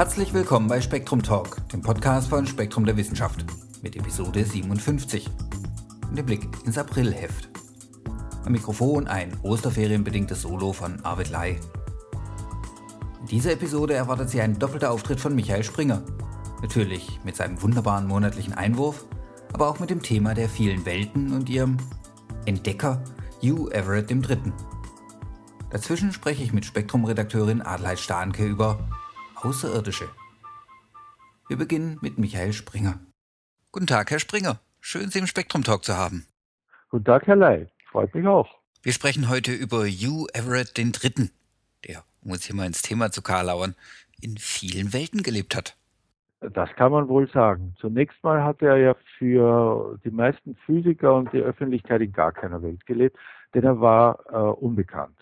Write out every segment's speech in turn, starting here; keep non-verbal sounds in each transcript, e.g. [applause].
Herzlich willkommen bei Spektrum Talk, dem Podcast von Spektrum der Wissenschaft, mit Episode 57 und dem Blick ins Aprilheft. Am Mikrofon ein Osterferienbedingtes Solo von Arvid Lai. In dieser Episode erwartet Sie ein doppelter Auftritt von Michael Springer. Natürlich mit seinem wunderbaren monatlichen Einwurf, aber auch mit dem Thema der vielen Welten und ihrem Entdecker Hugh Everett III. Dazwischen spreche ich mit Spektrum-Redakteurin Adelheid Stahnke über Außerirdische. Wir beginnen mit Michael Springer. Guten Tag, Herr Springer. Schön, Sie im Spektrum-Talk zu haben. Guten Tag, Herr Ley. Freut mich auch. Wir sprechen heute über Hugh Everett III., der, um uns hier mal ins Thema zu karlauern, in vielen Welten gelebt hat. Das kann man wohl sagen. Zunächst mal hat er ja für die meisten Physiker und die Öffentlichkeit in gar keiner Welt gelebt, denn er war äh, unbekannt.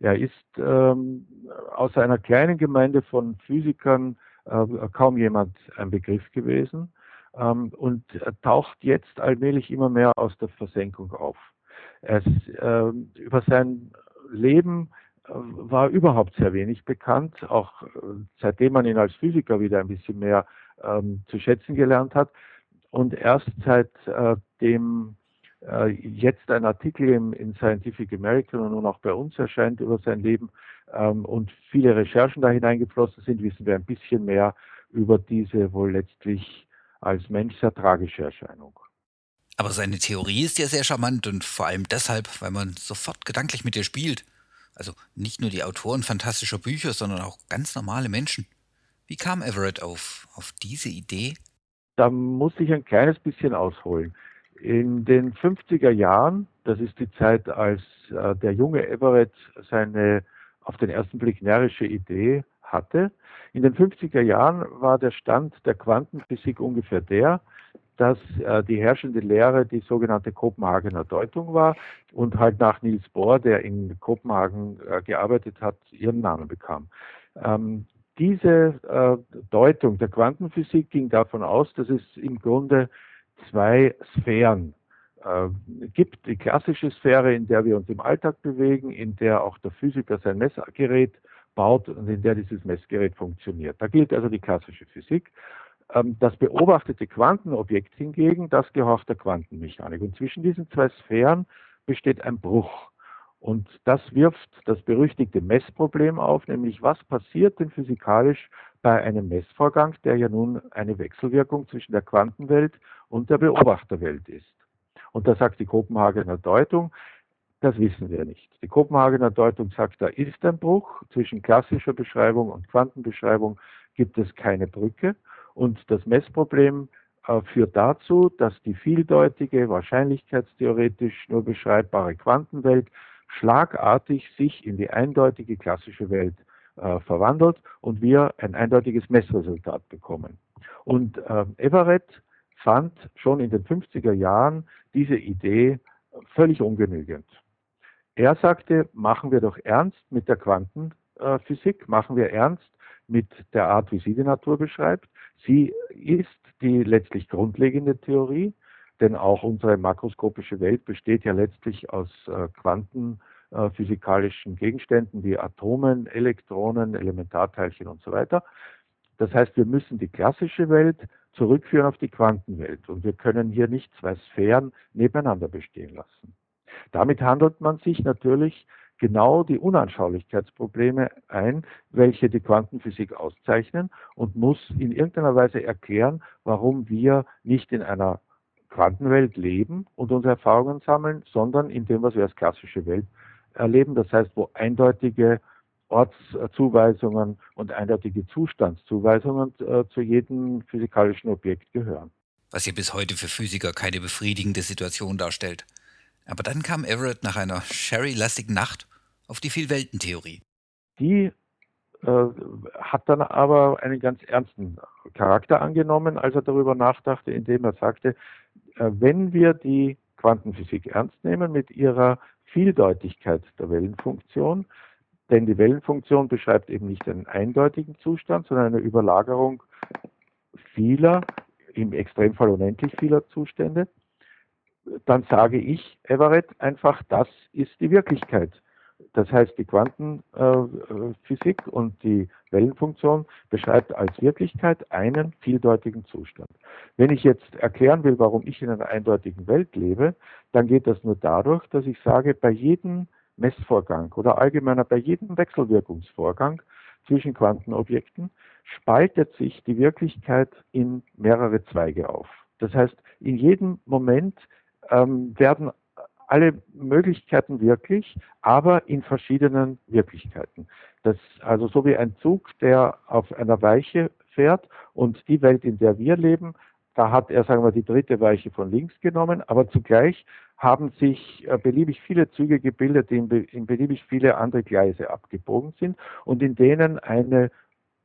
Er ist ähm, aus einer kleinen Gemeinde von Physikern äh, kaum jemand ein Begriff gewesen ähm, und taucht jetzt allmählich immer mehr aus der Versenkung auf. Es, äh, über sein Leben äh, war überhaupt sehr wenig bekannt, auch äh, seitdem man ihn als Physiker wieder ein bisschen mehr ähm, zu schätzen gelernt hat. Und erst seit äh, dem jetzt ein Artikel im, in Scientific American und nun auch bei uns erscheint über sein Leben ähm, und viele Recherchen da hineingeflossen sind, wissen wir ein bisschen mehr über diese wohl letztlich als Mensch sehr tragische Erscheinung. Aber seine Theorie ist ja sehr charmant und vor allem deshalb, weil man sofort gedanklich mit ihr spielt. Also nicht nur die Autoren fantastischer Bücher, sondern auch ganz normale Menschen. Wie kam Everett auf, auf diese Idee? Da muss ich ein kleines bisschen ausholen. In den 50er Jahren, das ist die Zeit, als äh, der junge Everett seine auf den ersten Blick närrische Idee hatte, in den 50er Jahren war der Stand der Quantenphysik ungefähr der, dass äh, die herrschende Lehre die sogenannte Kopenhagener Deutung war und halt nach Niels Bohr, der in Kopenhagen äh, gearbeitet hat, ihren Namen bekam. Ähm, diese äh, Deutung der Quantenphysik ging davon aus, dass es im Grunde zwei Sphären äh, gibt. Die klassische Sphäre, in der wir uns im Alltag bewegen, in der auch der Physiker sein Messgerät baut und in der dieses Messgerät funktioniert. Da gilt also die klassische Physik. Ähm, das beobachtete Quantenobjekt hingegen, das gehorcht der Quantenmechanik. Und zwischen diesen zwei Sphären besteht ein Bruch. Und das wirft das berüchtigte Messproblem auf, nämlich was passiert denn physikalisch bei einem Messvorgang, der ja nun eine Wechselwirkung zwischen der Quantenwelt und der Beobachterwelt ist. Und da sagt die Kopenhagener Deutung, das wissen wir nicht. Die Kopenhagener Deutung sagt, da ist ein Bruch zwischen klassischer Beschreibung und Quantenbeschreibung gibt es keine Brücke. Und das Messproblem äh, führt dazu, dass die vieldeutige, wahrscheinlichkeitstheoretisch nur beschreibbare Quantenwelt schlagartig sich in die eindeutige klassische Welt äh, verwandelt und wir ein eindeutiges Messresultat bekommen. Und äh, Everett fand schon in den 50er Jahren diese Idee völlig ungenügend. Er sagte, machen wir doch ernst mit der Quantenphysik, machen wir ernst mit der Art, wie sie die Natur beschreibt. Sie ist die letztlich grundlegende Theorie denn auch unsere makroskopische Welt besteht ja letztlich aus äh, quantenphysikalischen Gegenständen wie Atomen, Elektronen, Elementarteilchen und so weiter. Das heißt, wir müssen die klassische Welt zurückführen auf die Quantenwelt und wir können hier nicht zwei Sphären nebeneinander bestehen lassen. Damit handelt man sich natürlich genau die Unanschaulichkeitsprobleme ein, welche die Quantenphysik auszeichnen und muss in irgendeiner Weise erklären, warum wir nicht in einer Quantenwelt leben und unsere Erfahrungen sammeln, sondern in dem, was wir als klassische Welt erleben. Das heißt, wo eindeutige Ortszuweisungen und eindeutige Zustandszuweisungen äh, zu jedem physikalischen Objekt gehören. Was ja bis heute für Physiker keine befriedigende Situation darstellt. Aber dann kam Everett nach einer Sherry-lastigen Nacht auf die Vielweltentheorie. Die äh, hat dann aber einen ganz ernsten Charakter angenommen, als er darüber nachdachte, indem er sagte, äh, wenn wir die Quantenphysik ernst nehmen mit ihrer Vieldeutigkeit der Wellenfunktion, denn die Wellenfunktion beschreibt eben nicht einen eindeutigen Zustand, sondern eine Überlagerung vieler, im Extremfall unendlich vieler Zustände, dann sage ich, Everett, einfach, das ist die Wirklichkeit. Das heißt, die Quantenphysik und die Wellenfunktion beschreibt als Wirklichkeit einen vieldeutigen Zustand. Wenn ich jetzt erklären will, warum ich in einer eindeutigen Welt lebe, dann geht das nur dadurch, dass ich sage, bei jedem Messvorgang oder allgemeiner bei jedem Wechselwirkungsvorgang zwischen Quantenobjekten spaltet sich die Wirklichkeit in mehrere Zweige auf. Das heißt, in jedem Moment ähm, werden alle Möglichkeiten wirklich, aber in verschiedenen Wirklichkeiten. Das also so wie ein Zug, der auf einer Weiche fährt und die Welt, in der wir leben, da hat er, sagen wir, die dritte Weiche von links genommen, aber zugleich haben sich äh, beliebig viele Züge gebildet, die in, beliebig viele andere Gleise abgebogen sind und in denen eine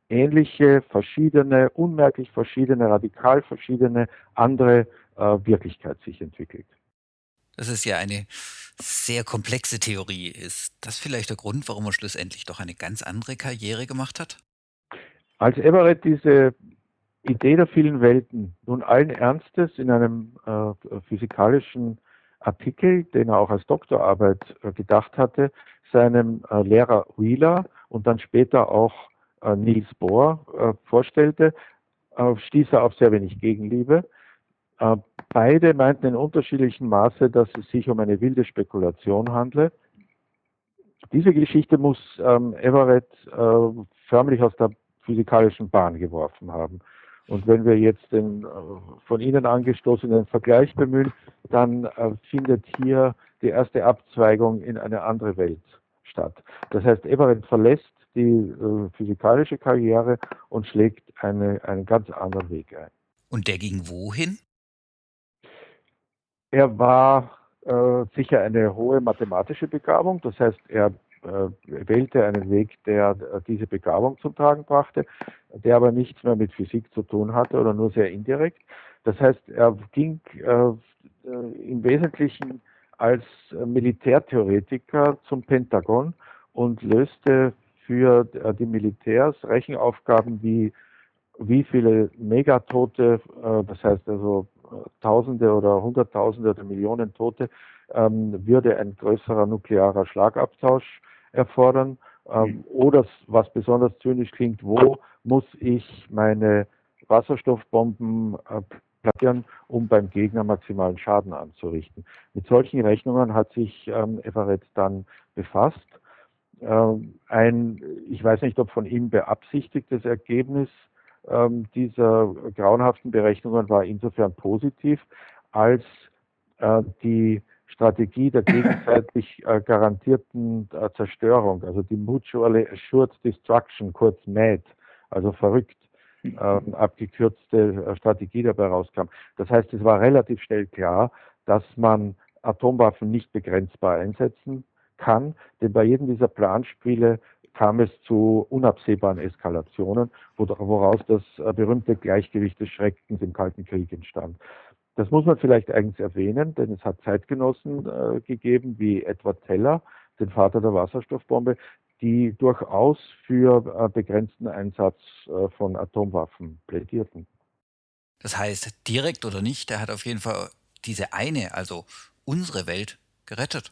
ähnliche, verschiedene, unmerklich verschiedene, radikal verschiedene andere äh, Wirklichkeit sich entwickelt. Das ist ja eine sehr komplexe Theorie. Ist das vielleicht der Grund, warum er schlussendlich doch eine ganz andere Karriere gemacht hat? Als Everett diese Idee der vielen Welten nun allen Ernstes in einem äh, physikalischen Artikel, den er auch als Doktorarbeit äh, gedacht hatte, seinem äh, Lehrer Wheeler und dann später auch äh, Niels Bohr äh, vorstellte, stieß er auf sehr wenig Gegenliebe. Äh, beide meinten in unterschiedlichem Maße, dass es sich um eine wilde Spekulation handle. Diese Geschichte muss ähm, Everett förmlich aus der physikalischen Bahn geworfen haben. Und wenn wir jetzt den äh, von Ihnen angestoßenen Vergleich bemühen, dann äh, findet hier die erste Abzweigung in eine andere Welt statt. Das heißt, Everett verlässt die äh, physikalische Karriere und schlägt eine, einen ganz anderen Weg ein. Und der ging wohin? Er war äh, sicher eine hohe mathematische Begabung, das heißt, er wählte einen Weg, der äh, diese Begabung zum Tragen brachte, der aber nichts mehr mit Physik zu tun hatte oder nur sehr indirekt. Das heißt, er ging äh, im Wesentlichen als Militärtheoretiker zum Pentagon und löste für die Militärs Rechenaufgaben wie wie viele Megatote, das heißt also Tausende oder Hunderttausende oder Millionen Tote, ähm, würde ein größerer nuklearer Schlagabtausch erfordern. Ähm, mhm. oder was besonders zynisch klingt, wo muss ich meine Wasserstoffbomben äh, platzieren, um beim Gegner maximalen Schaden anzurichten. Mit solchen Rechnungen hat sich ähm, Everett dann befasst. Ähm, ein, ich weiß nicht, ob von ihm beabsichtigtes Ergebnis ähm, dieser grauenhaften Berechnungen war insofern positiv, als äh, die Strategie der [laughs] gegenseitig äh, garantierten äh, Zerstörung, also die Mutually Assured Destruction, kurz MAD, also verrückt, äh, abgekürzte äh, Strategie dabei rauskam. Das heißt, es war relativ schnell klar, dass man Atomwaffen nicht begrenzbar einsetzen kann, denn bei jedem dieser Planspiele kam es zu unabsehbaren Eskalationen, woraus das äh, berühmte Gleichgewicht des Schreckens im Kalten Krieg entstand. Das muss man vielleicht eigens erwähnen, denn es hat Zeitgenossen äh, gegeben, wie Edward Teller, den Vater der Wasserstoffbombe, die durchaus für äh, begrenzten Einsatz äh, von Atomwaffen plädierten. Das heißt, direkt oder nicht, er hat auf jeden Fall diese eine, also unsere Welt, gerettet.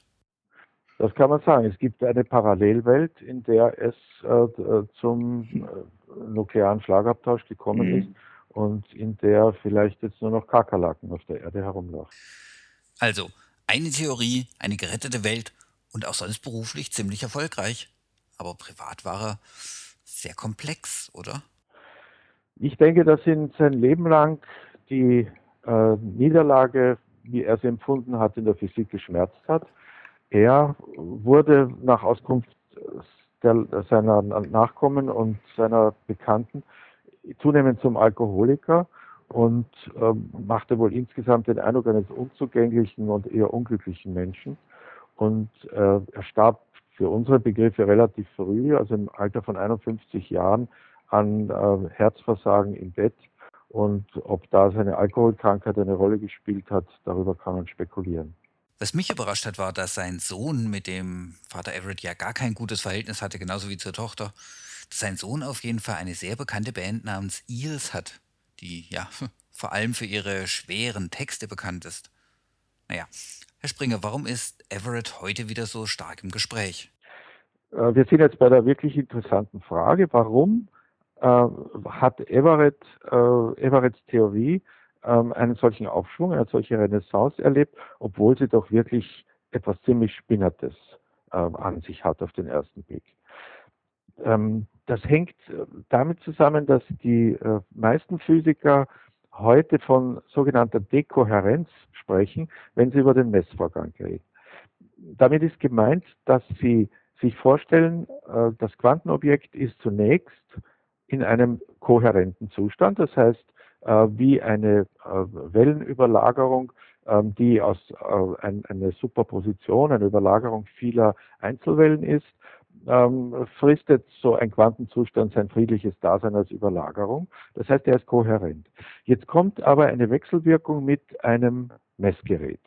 Das kann man sagen. Es gibt eine Parallelwelt, in der es äh, zum äh, nuklearen Schlagabtausch gekommen mhm. ist und in der vielleicht jetzt nur noch Kakerlaken auf der Erde herumlaufen. Also, eine Theorie, eine gerettete Welt und auch sonst beruflich ziemlich erfolgreich. Aber privat war er sehr komplex, oder? Ich denke, dass ihn sein Leben lang die äh, Niederlage, wie er sie empfunden hat, in der Physik geschmerzt hat. Er wurde nach Auskunft der, seiner Nachkommen und seiner Bekannten zunehmend zum Alkoholiker und ähm, machte wohl insgesamt den Eindruck eines unzugänglichen und eher unglücklichen Menschen. Und äh, er starb für unsere Begriffe relativ früh, also im Alter von 51 Jahren, an äh, Herzversagen im Bett. Und ob da seine Alkoholkrankheit eine Rolle gespielt hat, darüber kann man spekulieren. Was mich überrascht hat, war, dass sein Sohn mit dem Vater Everett ja gar kein gutes Verhältnis hatte, genauso wie zur Tochter sein Sohn auf jeden Fall eine sehr bekannte Band namens Eels hat, die ja [laughs] vor allem für ihre schweren Texte bekannt ist. Naja, Herr Springer, warum ist Everett heute wieder so stark im Gespräch? äh, wir sind jetzt bei der wirklich interessanten Frage, warum äh, hat Everett, äh, Everetts Theorie ähm, einen solchen Aufschwung, eine solche Renaissance erlebt, obwohl sie doch wirklich etwas ziemlich Spinnertes äh, an sich hat auf den ersten Blick. Ähm, das hängt äh, damit zusammen, dass die äh, meisten Physiker heute von sogenannter Dekohärenz sprechen, wenn sie über den Messvorgang reden. Damit ist gemeint, dass sie sich vorstellen, äh, das Quantenobjekt ist zunächst in einem kohärenten Zustand, das heißt äh, wie eine äh, Wellenüberlagerung, ähm, die aus eine Superposition, eine Überlagerung vieler Einzelwellen ist, ähm, fristet so ein Quantenzustand sein friedliches Dasein als Überlagerung. Das heißt, er ist kohärent. Jetzt kommt aber eine Wechselwirkung mit einem Messgerät.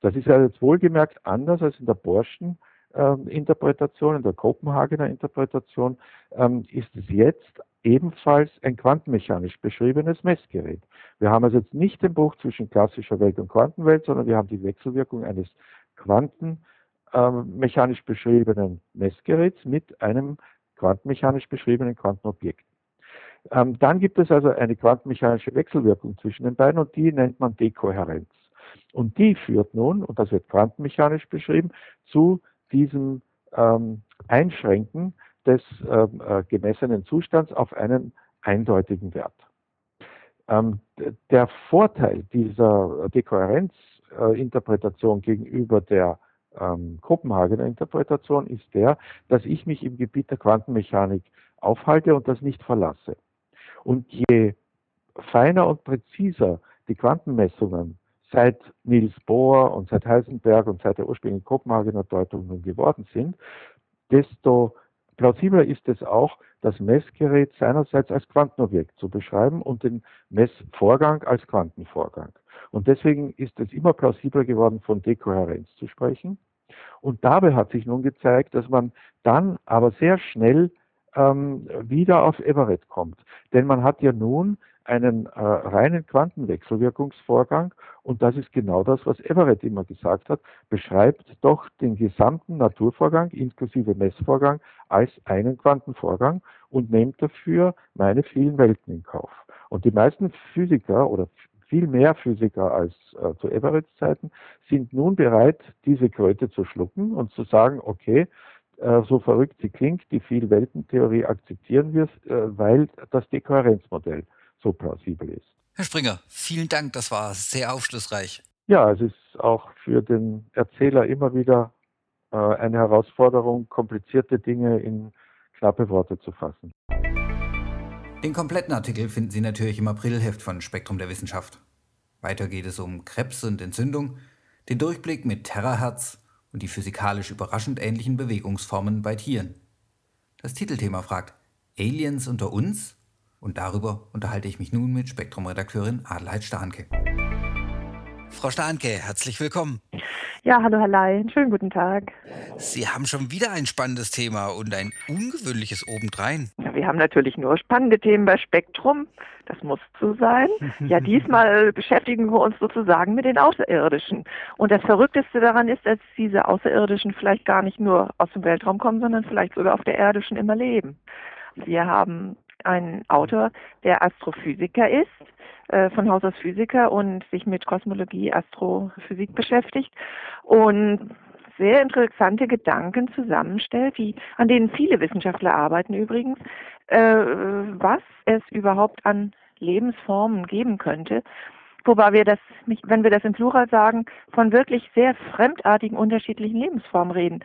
Das ist ja jetzt wohlgemerkt anders als in der Borschen ähm, Interpretation, in der Kopenhagener Interpretation, ähm, ist es jetzt ebenfalls ein quantenmechanisch beschriebenes Messgerät. Wir haben also jetzt nicht den Bruch zwischen klassischer Welt und Quantenwelt, sondern wir haben die Wechselwirkung eines quantenmechanisch ähm, beschriebenen Messgeräts mit einem quantenmechanisch beschriebenen Quantenobjekt. Ähm, dann gibt es also eine quantenmechanische Wechselwirkung zwischen den beiden und die nennt man Dekohärenz. Und die führt nun, und das wird quantenmechanisch beschrieben, zu diesem ähm, Einschränken des ähm, äh, gemessenen Zustands auf einen eindeutigen Wert. Der Vorteil dieser Dekohärenzinterpretation äh, gegenüber der ähm, Kopenhagener Interpretation ist der, dass ich mich im Gebiet der Quantenmechanik aufhalte und das nicht verlasse. Und je feiner und präziser die Quantenmessungen seit Niels Bohr und seit Heisenberg und seit der ursprünglichen Kopenhagener Deutung nun geworden sind, desto plausibler ist es auch, das Messgerät seinerseits als Quantenobjekt zu beschreiben und den Messvorgang als Quantenvorgang. Und deswegen ist es immer plausibler geworden, von Dekohärenz zu sprechen. Und dabei hat sich nun gezeigt, dass man dann aber sehr schnell ähm, wieder auf Everett kommt. Denn man hat ja nun einen äh, reinen Quantenwechselwirkungsvorgang und das ist genau das, was Everett immer gesagt hat, beschreibt doch den gesamten Naturvorgang inklusive Messvorgang als einen Quantenvorgang und nehmt dafür meine vielen Welten in Kauf. Und die meisten Physiker oder viel mehr Physiker als äh, zu Everetts Zeiten sind nun bereit, diese Kröte zu schlucken und zu sagen, okay, äh, so verrückt sie klingt, die Vielweltentheorie akzeptieren wir, äh, weil das Dekohärenzmodell so plausibel ist. Herr Springer, vielen Dank, das war sehr aufschlussreich. Ja, es ist auch für den Erzähler immer wieder äh, eine Herausforderung, komplizierte Dinge in knappe Worte zu fassen. Den kompletten Artikel finden Sie natürlich im Aprilheft von Spektrum der Wissenschaft. Weiter geht es um Krebs und Entzündung, den Durchblick mit Terraherz und die physikalisch überraschend ähnlichen Bewegungsformen bei Tieren. Das Titelthema fragt Aliens unter uns? Und darüber unterhalte ich mich nun mit Spektrum-Redakteurin Adelheid Stahnke. Frau Stahnke, herzlich willkommen. Ja, hallo Herr Ley, schönen guten Tag. Sie haben schon wieder ein spannendes Thema und ein ungewöhnliches obendrein. Ja, wir haben natürlich nur spannende Themen bei Spektrum, das muss so sein. Ja, diesmal beschäftigen wir uns sozusagen mit den Außerirdischen. Und das Verrückteste daran ist, dass diese Außerirdischen vielleicht gar nicht nur aus dem Weltraum kommen, sondern vielleicht sogar auf der Erde schon immer leben. Wir haben einen Autor, der Astrophysiker ist, äh, von Haus aus Physiker und sich mit Kosmologie, Astrophysik beschäftigt und sehr interessante Gedanken zusammenstellt, die, an denen viele Wissenschaftler arbeiten übrigens, äh, was es überhaupt an Lebensformen geben könnte. Wobei wir das, wenn wir das im Plural sagen, von wirklich sehr fremdartigen, unterschiedlichen Lebensformen reden.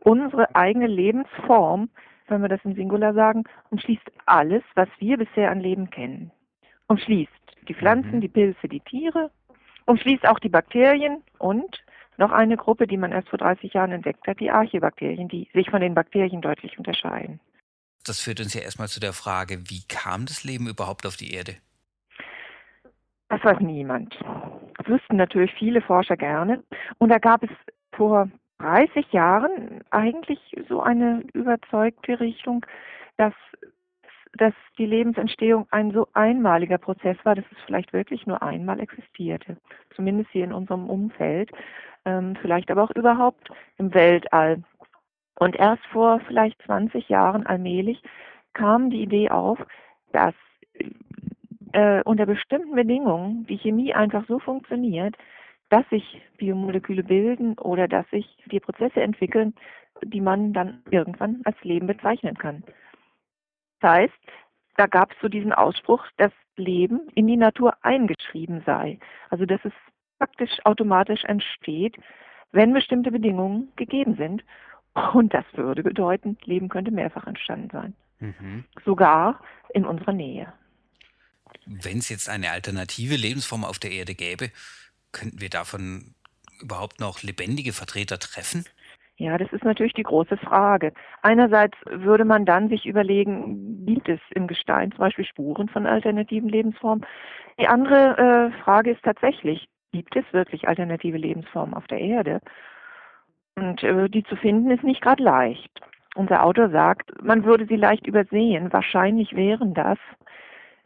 Unsere eigene Lebensform wenn wir das im Singular sagen, umschließt alles, was wir bisher an Leben kennen. Umschließt die Pflanzen, mhm. die Pilze, die Tiere, umschließt auch die Bakterien und noch eine Gruppe, die man erst vor 30 Jahren entdeckt hat, die Archibakterien, die sich von den Bakterien deutlich unterscheiden. Das führt uns ja erstmal zu der Frage, wie kam das Leben überhaupt auf die Erde? Das weiß niemand. Das wüssten natürlich viele Forscher gerne. Und da gab es vor 30 Jahren eigentlich so eine überzeugte Richtung, dass, dass die Lebensentstehung ein so einmaliger Prozess war, dass es vielleicht wirklich nur einmal existierte. Zumindest hier in unserem Umfeld, ähm, vielleicht aber auch überhaupt im Weltall. Und erst vor vielleicht 20 Jahren allmählich kam die Idee auf, dass äh, unter bestimmten Bedingungen die Chemie einfach so funktioniert, dass sich Biomoleküle bilden oder dass sich die Prozesse entwickeln, die man dann irgendwann als Leben bezeichnen kann. Das heißt, da gab es so diesen Ausspruch, dass Leben in die Natur eingeschrieben sei. Also dass es praktisch automatisch entsteht, wenn bestimmte Bedingungen gegeben sind. Und das würde bedeuten, Leben könnte mehrfach entstanden sein. Mhm. Sogar in unserer Nähe. Wenn es jetzt eine alternative Lebensform auf der Erde gäbe, könnten wir davon überhaupt noch lebendige Vertreter treffen? Ja, das ist natürlich die große Frage. Einerseits würde man dann sich überlegen, gibt es im Gestein zum Beispiel Spuren von alternativen Lebensformen? Die andere äh, Frage ist tatsächlich, gibt es wirklich alternative Lebensformen auf der Erde? Und äh, die zu finden ist nicht gerade leicht. Unser Autor sagt, man würde sie leicht übersehen. Wahrscheinlich wären das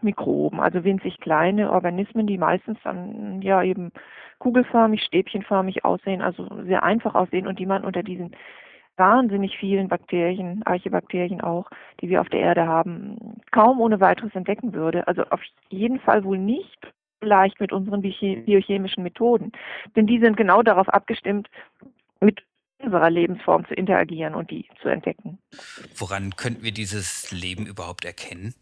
Mikroben, also winzig kleine Organismen, die meistens dann ja eben kugelförmig, stäbchenförmig aussehen, also sehr einfach aussehen und die man unter diesen wahnsinnig vielen Bakterien, Archibakterien auch, die wir auf der Erde haben, kaum ohne weiteres entdecken würde. Also auf jeden Fall wohl nicht leicht mit unseren biochemischen Methoden. Denn die sind genau darauf abgestimmt, mit unserer Lebensform zu interagieren und die zu entdecken. Woran könnten wir dieses Leben überhaupt erkennen?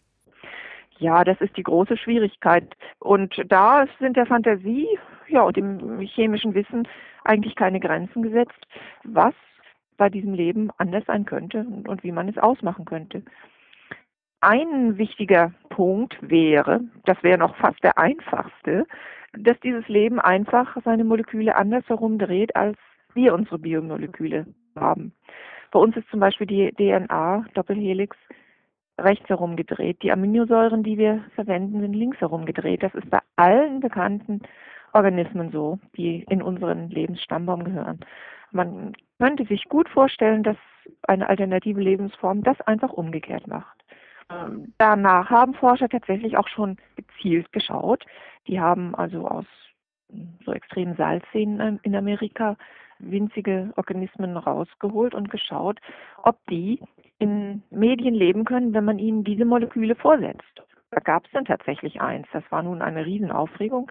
Ja, das ist die große Schwierigkeit. Und da sind der Fantasie ja, und dem chemischen Wissen eigentlich keine Grenzen gesetzt, was bei diesem Leben anders sein könnte und wie man es ausmachen könnte. Ein wichtiger Punkt wäre, das wäre noch fast der einfachste, dass dieses Leben einfach seine Moleküle anders herumdreht, als wir unsere Biomoleküle haben. Bei uns ist zum Beispiel die DNA-Doppelhelix rechts herum gedreht. Die Aminosäuren, die wir verwenden, sind links herum gedreht. Das ist bei allen bekannten Organismen so, die in unseren Lebensstammbaum gehören. Man könnte sich gut vorstellen, dass eine alternative Lebensform das einfach umgekehrt macht. Ähm, danach haben Forscher tatsächlich auch schon gezielt geschaut. Die haben also aus so extremen Salzseen in Amerika winzige Organismen rausgeholt und geschaut, ob die in Medien leben können, wenn man ihnen diese Moleküle vorsetzt. Da gab es dann tatsächlich eins. Das war nun eine Riesenaufregung.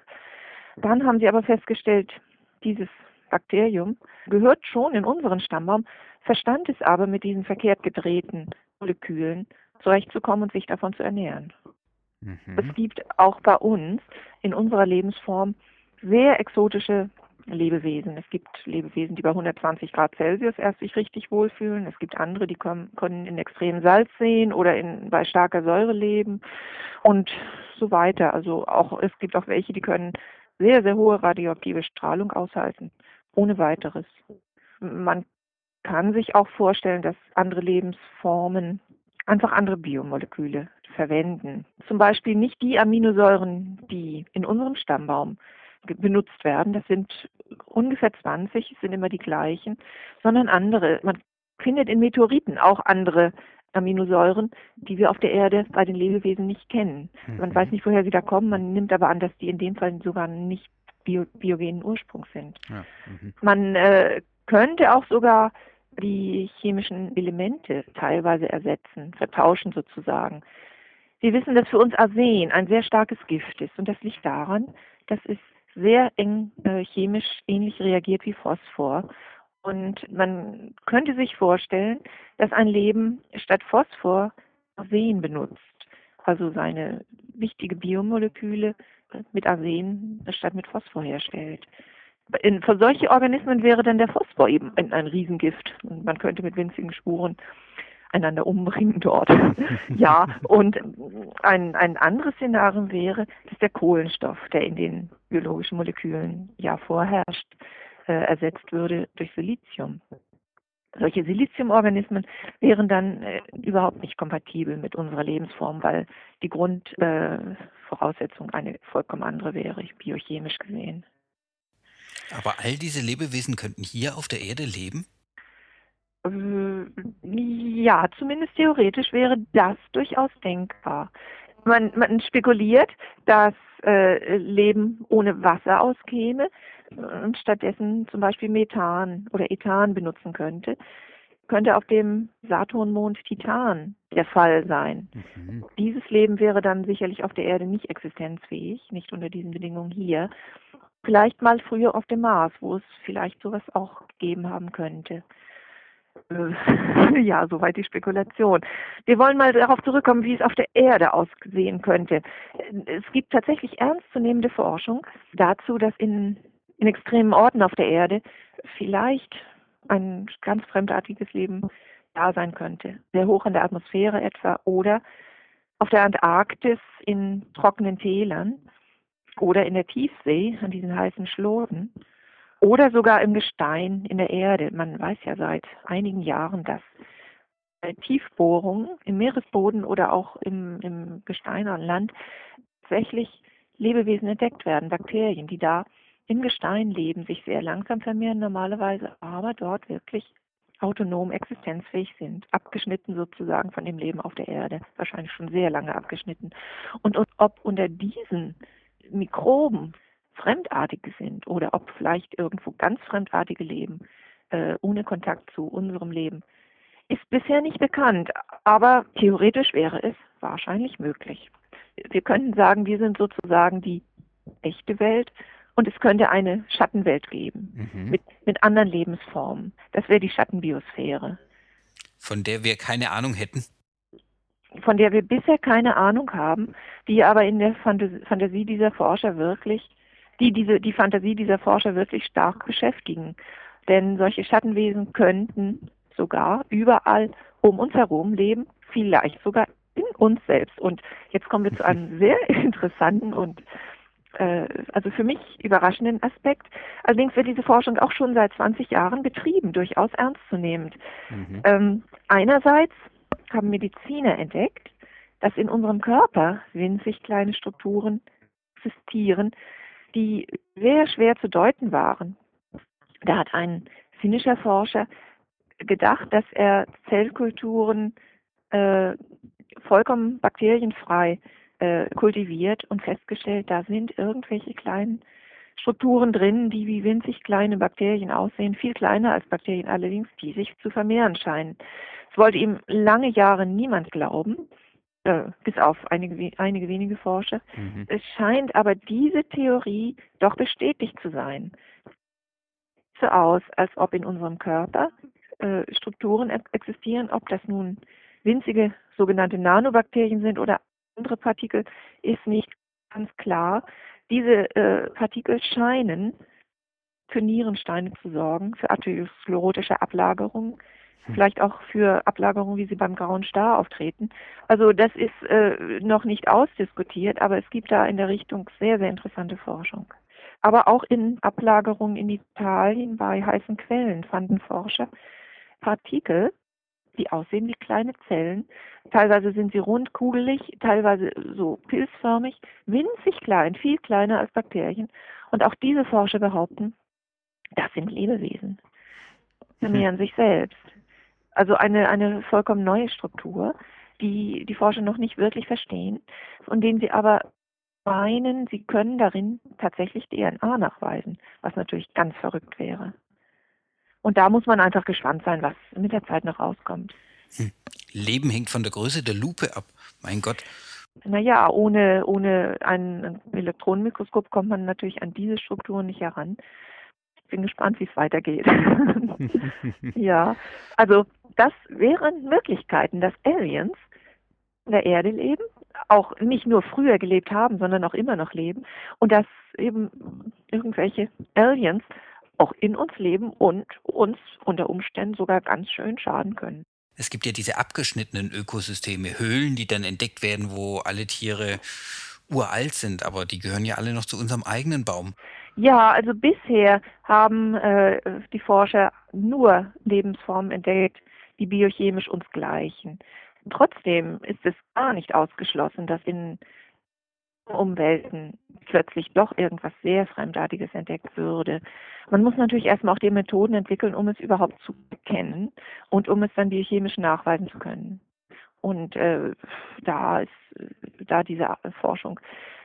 Dann haben sie aber festgestellt, dieses Bakterium gehört schon in unseren Stammbaum, verstand es aber mit diesen verkehrt gedrehten Molekülen zurechtzukommen und sich davon zu ernähren. Mhm. Es gibt auch bei uns in unserer Lebensform sehr exotische Lebewesen. Es gibt Lebewesen, die bei 120 Grad Celsius erst sich richtig wohlfühlen. Es gibt andere, die können, können in extremen Salzseen oder in, bei starker Säure leben und so weiter. Also auch, es gibt auch welche, die können sehr, sehr hohe radioaktive Strahlung aushalten, ohne weiteres. Man kann sich auch vorstellen, dass andere Lebensformen einfach andere Biomoleküle verwenden. Zum Beispiel nicht die Aminosäuren, die in unserem Stammbaum benutzt werden. Das sind ungefähr 20, sind immer die gleichen, sondern andere. Man findet in Meteoriten auch andere Aminosäuren, die wir auf der Erde bei den Lebewesen nicht kennen. Mhm. Man weiß nicht, woher sie da kommen, man nimmt aber an, dass die in dem Fall sogar nicht bio, biogenen Ursprungs sind. Ja. Mhm. Man äh, könnte auch sogar die chemischen Elemente teilweise ersetzen, vertauschen sozusagen. Wir wissen, dass für uns Arsen ein sehr starkes Gift ist und das liegt daran, dass es sehr eng äh, chemisch ähnlich reagiert wie Phosphor. Und man könnte sich vorstellen, dass ein Leben statt Phosphor Arsen benutzt, also seine wichtige Biomoleküle mit Arsen statt mit Phosphor herstellt. In, für solche Organismen wäre dann der Phosphor eben ein, ein Riesengift und man könnte mit winzigen Spuren einander umbringen dort. [laughs] ja, und ein, ein anderes Szenario wäre, dass der Kohlenstoff, der in den biologischen Molekülen ja vorherrscht, äh, ersetzt würde durch Silizium. Solche Siliziumorganismen wären dann äh, überhaupt nicht kompatibel mit unserer Lebensform, weil die Grundvoraussetzung äh, eine vollkommen andere wäre, biochemisch gesehen. Aber all diese Lebewesen könnten hier auf der Erde leben? Äh, ja, zumindest theoretisch wäre das durchaus denkbar. Man, man spekuliert, dass äh, Leben ohne Wasser auskäme und stattdessen zum Beispiel Methan oder Ethan benutzen könnte. könnte auf dem Saturnmond Titan der Fall sein. Mhm. Dieses Leben wäre dann sicherlich auf der Erde nicht existenzfähig, nicht unter diesen Bedingungen hier. Vielleicht mal früher auf dem Mars, wo es vielleicht sowas auch gegeben haben könnte. Äh, [laughs] ja, soweit die Spekulation. Wir wollen mal darauf zurückkommen, wie es auf der Erde aussehen könnte. Es gibt tatsächlich ernstzunehmende Forschung dazu, dass in, in extremen Orten auf der Erde vielleicht ein ganz fremdartiges Leben da sein könnte. Sehr hoch in der Atmosphäre etwa oder auf der Antarktis in trockenen Tälern oder in der Tiefsee an diesen heißen Schloten oder sogar im Gestein in der Erde. Man weiß ja seit einigen Jahren, dass bei Tiefbohrungen im Meeresboden oder auch im, im Gestein an Land tatsächlich Lebewesen entdeckt werden, Bakterien, die da im Gestein leben, sich sehr langsam vermehren normalerweise, aber dort wirklich autonom existenzfähig sind, abgeschnitten sozusagen von dem Leben auf der Erde, wahrscheinlich schon sehr lange abgeschnitten. Und, und ob unter diesen Mikroben Fremdartige sind oder ob vielleicht irgendwo ganz Fremdartige leben, äh, ohne Kontakt zu unserem Leben, ist bisher nicht bekannt, aber theoretisch wäre es wahrscheinlich möglich. Wir könnten sagen, wir sind sozusagen die echte Welt und es könnte eine Schattenwelt geben mhm. mit, mit anderen Lebensformen. Das wäre die Schattenbiosphäre. Von der wir keine Ahnung hätten? Von der wir bisher keine Ahnung haben, die aber in der Fantasie dieser Forscher wirklich, die diese, die Fantasie dieser Forscher wirklich stark beschäftigen. Denn solche Schattenwesen könnten sogar überall um uns herum leben, vielleicht sogar in uns selbst. Und jetzt kommen wir zu einem [laughs] sehr interessanten und äh, also für mich überraschenden Aspekt. Allerdings wird diese Forschung auch schon seit 20 Jahren betrieben, durchaus ernstzunehmend. Mhm. Ähm, einerseits haben Mediziner entdeckt, dass in unserem Körper winzig kleine Strukturen existieren, die sehr schwer zu deuten waren. Da hat ein finnischer Forscher gedacht, dass er Zellkulturen äh, vollkommen bakterienfrei äh, kultiviert und festgestellt, da sind irgendwelche kleinen Strukturen drin, die wie winzig kleine Bakterien aussehen, viel kleiner als Bakterien allerdings, die sich zu vermehren scheinen. Es wollte ihm lange Jahre niemand glauben, äh, bis auf einige, einige wenige Forscher. Mhm. Es scheint aber diese Theorie doch bestätigt zu sein. So aus, als ob in unserem Körper äh, Strukturen existieren, ob das nun winzige sogenannte Nanobakterien sind oder andere Partikel ist nicht ganz klar. Diese äh, Partikel scheinen für Nierensteine zu sorgen, für arteriosklerotische Ablagerungen. Vielleicht auch für Ablagerungen, wie sie beim grauen Star auftreten. Also das ist äh, noch nicht ausdiskutiert, aber es gibt da in der Richtung sehr, sehr interessante Forschung. Aber auch in Ablagerungen in Italien bei heißen Quellen fanden Forscher Partikel, die aussehen wie kleine Zellen. Teilweise sind sie rund, kugelig, teilweise so pilzförmig, winzig klein, viel kleiner als Bakterien. Und auch diese Forscher behaupten, das sind Lebewesen, vermehren mhm. sich selbst. Also eine, eine vollkommen neue Struktur, die die Forscher noch nicht wirklich verstehen, von denen sie aber meinen, sie können darin tatsächlich DNA nachweisen, was natürlich ganz verrückt wäre. Und da muss man einfach gespannt sein, was mit der Zeit noch rauskommt. Hm. Leben hängt von der Größe der Lupe ab. Mein Gott. Naja, ohne, ohne ein Elektronenmikroskop kommt man natürlich an diese Strukturen nicht heran. Ich bin gespannt, wie es weitergeht. [laughs] ja, also das wären Möglichkeiten, dass Aliens in der Erde leben, auch nicht nur früher gelebt haben, sondern auch immer noch leben und dass eben irgendwelche Aliens auch in uns leben und uns unter Umständen sogar ganz schön schaden können. Es gibt ja diese abgeschnittenen Ökosysteme, Höhlen, die dann entdeckt werden, wo alle Tiere uralt sind, aber die gehören ja alle noch zu unserem eigenen Baum. Ja, also bisher haben äh, die Forscher nur Lebensformen entdeckt, die biochemisch uns gleichen. Trotzdem ist es gar nicht ausgeschlossen, dass in Umwelten plötzlich doch irgendwas sehr Fremdartiges entdeckt würde. Man muss natürlich erstmal auch die Methoden entwickeln, um es überhaupt zu erkennen und um es dann biochemisch nachweisen zu können. Und äh, da ist, da diese Forschung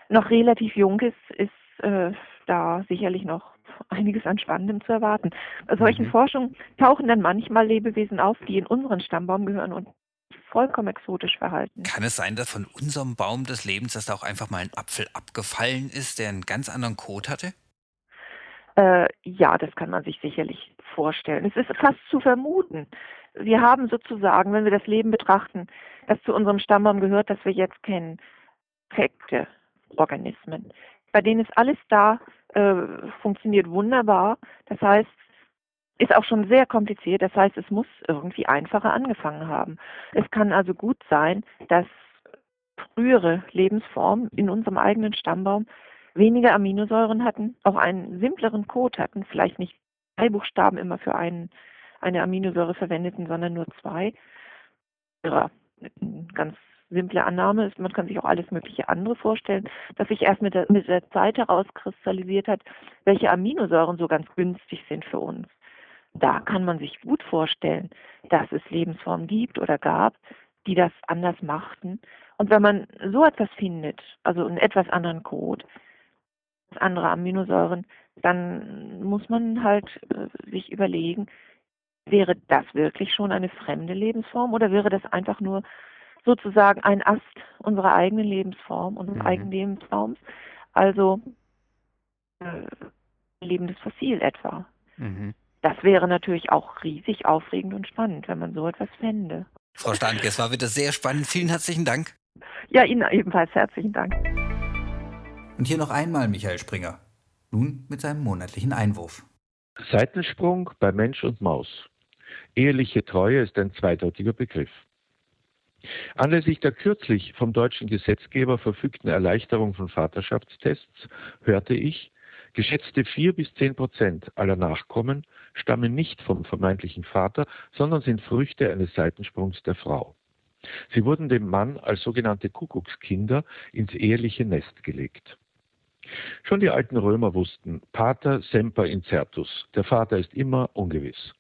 noch relativ jung ist, ist äh, da sicherlich noch einiges an Spannendem zu erwarten. Bei solchen Mhm. Forschungen tauchen dann manchmal Lebewesen auf, die in unseren Stammbaum gehören und vollkommen exotisch verhalten. Kann es sein, dass von unserem Baum des Lebens, dass da auch einfach mal ein Apfel abgefallen ist, der einen ganz anderen Code hatte? Äh, ja, das kann man sich sicherlich vorstellen. Es ist fast zu vermuten. Wir haben sozusagen, wenn wir das Leben betrachten, das zu unserem Stammbaum gehört, das wir jetzt kennen, perfekte Organismen. Bei denen ist alles da, äh, funktioniert wunderbar. Das heißt, ist auch schon sehr kompliziert. Das heißt, es muss irgendwie einfacher angefangen haben. Es kann also gut sein, dass frühere Lebensformen in unserem eigenen Stammbaum weniger Aminosäuren hatten, auch einen simpleren Code hatten, vielleicht nicht drei Buchstaben immer für einen, eine Aminosäure verwendeten, sondern nur zwei. Ja, ganz simple Annahme ist, man kann sich auch alles mögliche andere vorstellen, dass sich erst mit der, mit der Zeit herauskristallisiert hat, welche Aminosäuren so ganz günstig sind für uns. Da kann man sich gut vorstellen, dass es Lebensformen gibt oder gab, die das anders machten. Und wenn man so etwas findet, also einen etwas anderen Code, andere Aminosäuren, dann muss man halt äh, sich überlegen, wäre das wirklich schon eine fremde Lebensform oder wäre das einfach nur sozusagen ein Ast unserer eigenen Lebensform, unseres Mhm. eigenen Lebensraums? Also äh, ein lebendes Fossil etwa. Mhm. Das wäre natürlich auch riesig aufregend und spannend, wenn man so etwas fände. Frau Starnke, es war wieder sehr spannend. Vielen herzlichen Dank. Ja, Ihnen ebenfalls herzlichen Dank. Und hier noch einmal Michael Springer. Nun mit seinem monatlichen Einwurf. Seitensprung bei Mensch und Maus. Eheliche Treue ist ein zweideutiger Begriff. Anlässlich der kürzlich vom deutschen Gesetzgeber verfügten Erleichterung von Vaterschaftstests hörte ich, geschätzte vier bis zehn Prozent aller Nachkommen stammen nicht vom vermeintlichen Vater, sondern sind Früchte eines Seitensprungs der Frau. Sie wurden dem Mann als sogenannte Kuckuckskinder ins eheliche Nest gelegt. Schon die alten Römer wussten, Pater semper incertus, der Vater ist immer ungewiss.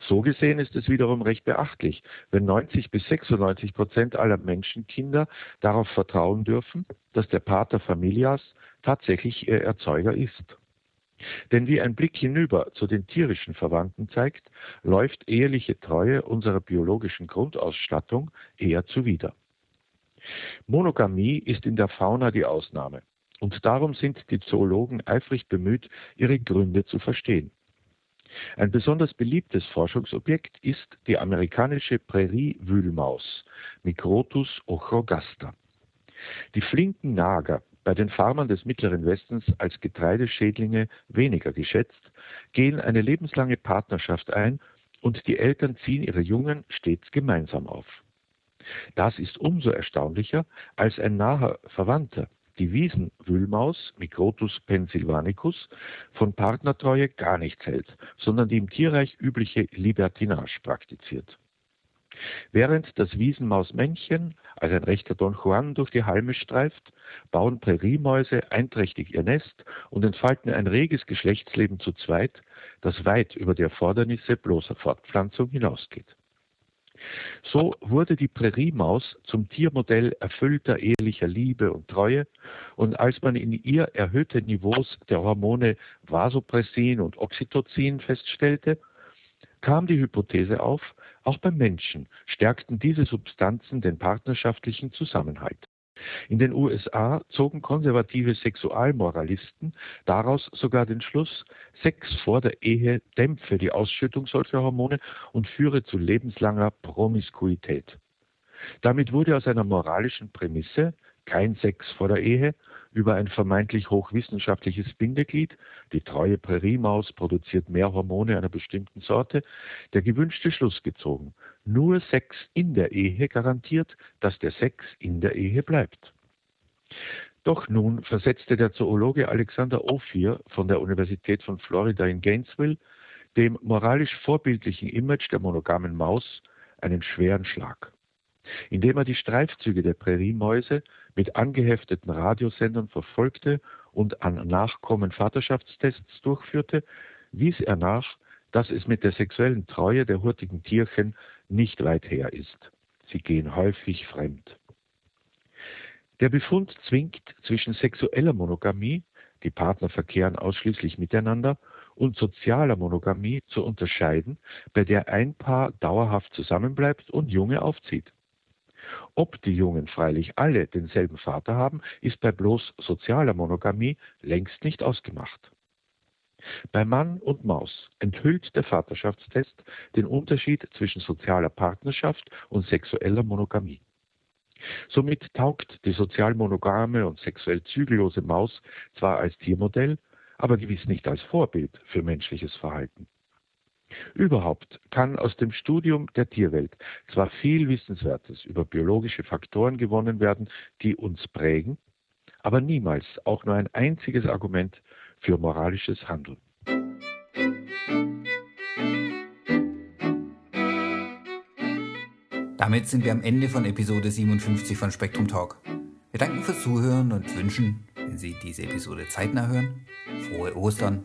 So gesehen ist es wiederum recht beachtlich, wenn 90 bis 96 Prozent aller Menschenkinder darauf vertrauen dürfen, dass der Pater Familias tatsächlich ihr Erzeuger ist. Denn wie ein Blick hinüber zu den tierischen Verwandten zeigt, läuft eheliche Treue unserer biologischen Grundausstattung eher zuwider. Monogamie ist in der Fauna die Ausnahme. Und darum sind die Zoologen eifrig bemüht, ihre Gründe zu verstehen. Ein besonders beliebtes Forschungsobjekt ist die amerikanische Präriewühlmaus Microtus ochrogaster. Die flinken Nager, bei den Farmern des Mittleren Westens als Getreideschädlinge weniger geschätzt, gehen eine lebenslange Partnerschaft ein und die Eltern ziehen ihre Jungen stets gemeinsam auf. Das ist umso erstaunlicher, als ein naher Verwandter, die Wiesenwühlmaus Microtus pennsylvanicus, von Partnertreue gar nichts hält, sondern die im Tierreich übliche Libertinage praktiziert. Während das Wiesenmausmännchen als ein rechter Don Juan durch die Halme streift, bauen Präriemäuse einträchtig ihr Nest und entfalten ein reges Geschlechtsleben zu zweit, das weit über die Erfordernisse bloßer Fortpflanzung hinausgeht. So wurde die Präriemaus zum Tiermodell erfüllter ehelicher Liebe und Treue und als man in ihr erhöhte Niveaus der Hormone Vasopressin und Oxytocin feststellte, kam die Hypothese auf, auch beim Menschen stärkten diese Substanzen den partnerschaftlichen Zusammenhalt. In den USA zogen konservative Sexualmoralisten daraus sogar den Schluss, Sex vor der Ehe dämpfe die Ausschüttung solcher Hormone und führe zu lebenslanger Promiskuität. Damit wurde aus einer moralischen Prämisse, kein Sex vor der Ehe, über ein vermeintlich hochwissenschaftliches Bindeglied, die treue Präriemaus produziert mehr Hormone einer bestimmten Sorte, der gewünschte Schluss gezogen. Nur Sex in der Ehe garantiert, dass der Sex in der Ehe bleibt. Doch nun versetzte der Zoologe Alexander Ophir von der Universität von Florida in Gainesville dem moralisch vorbildlichen Image der monogamen Maus einen schweren Schlag. Indem er die Streifzüge der Präriemäuse mit angehefteten Radiosendern verfolgte und an Nachkommen Vaterschaftstests durchführte, wies er nach, dass es mit der sexuellen Treue der hurtigen Tierchen nicht weit her ist. Sie gehen häufig fremd. Der Befund zwingt zwischen sexueller Monogamie, die Partner verkehren ausschließlich miteinander, und sozialer Monogamie zu unterscheiden, bei der ein Paar dauerhaft zusammenbleibt und Junge aufzieht. Ob die Jungen freilich alle denselben Vater haben, ist bei bloß sozialer Monogamie längst nicht ausgemacht. Bei Mann und Maus enthüllt der Vaterschaftstest den Unterschied zwischen sozialer Partnerschaft und sexueller Monogamie. Somit taugt die sozial monogame und sexuell zügellose Maus zwar als Tiermodell, aber gewiss nicht als Vorbild für menschliches Verhalten. Überhaupt kann aus dem Studium der Tierwelt zwar viel Wissenswertes über biologische Faktoren gewonnen werden, die uns prägen, aber niemals auch nur ein einziges Argument für moralisches Handeln. Damit sind wir am Ende von Episode 57 von Spektrum Talk. Wir danken fürs Zuhören und wünschen, wenn Sie diese Episode zeitnah hören, frohe Ostern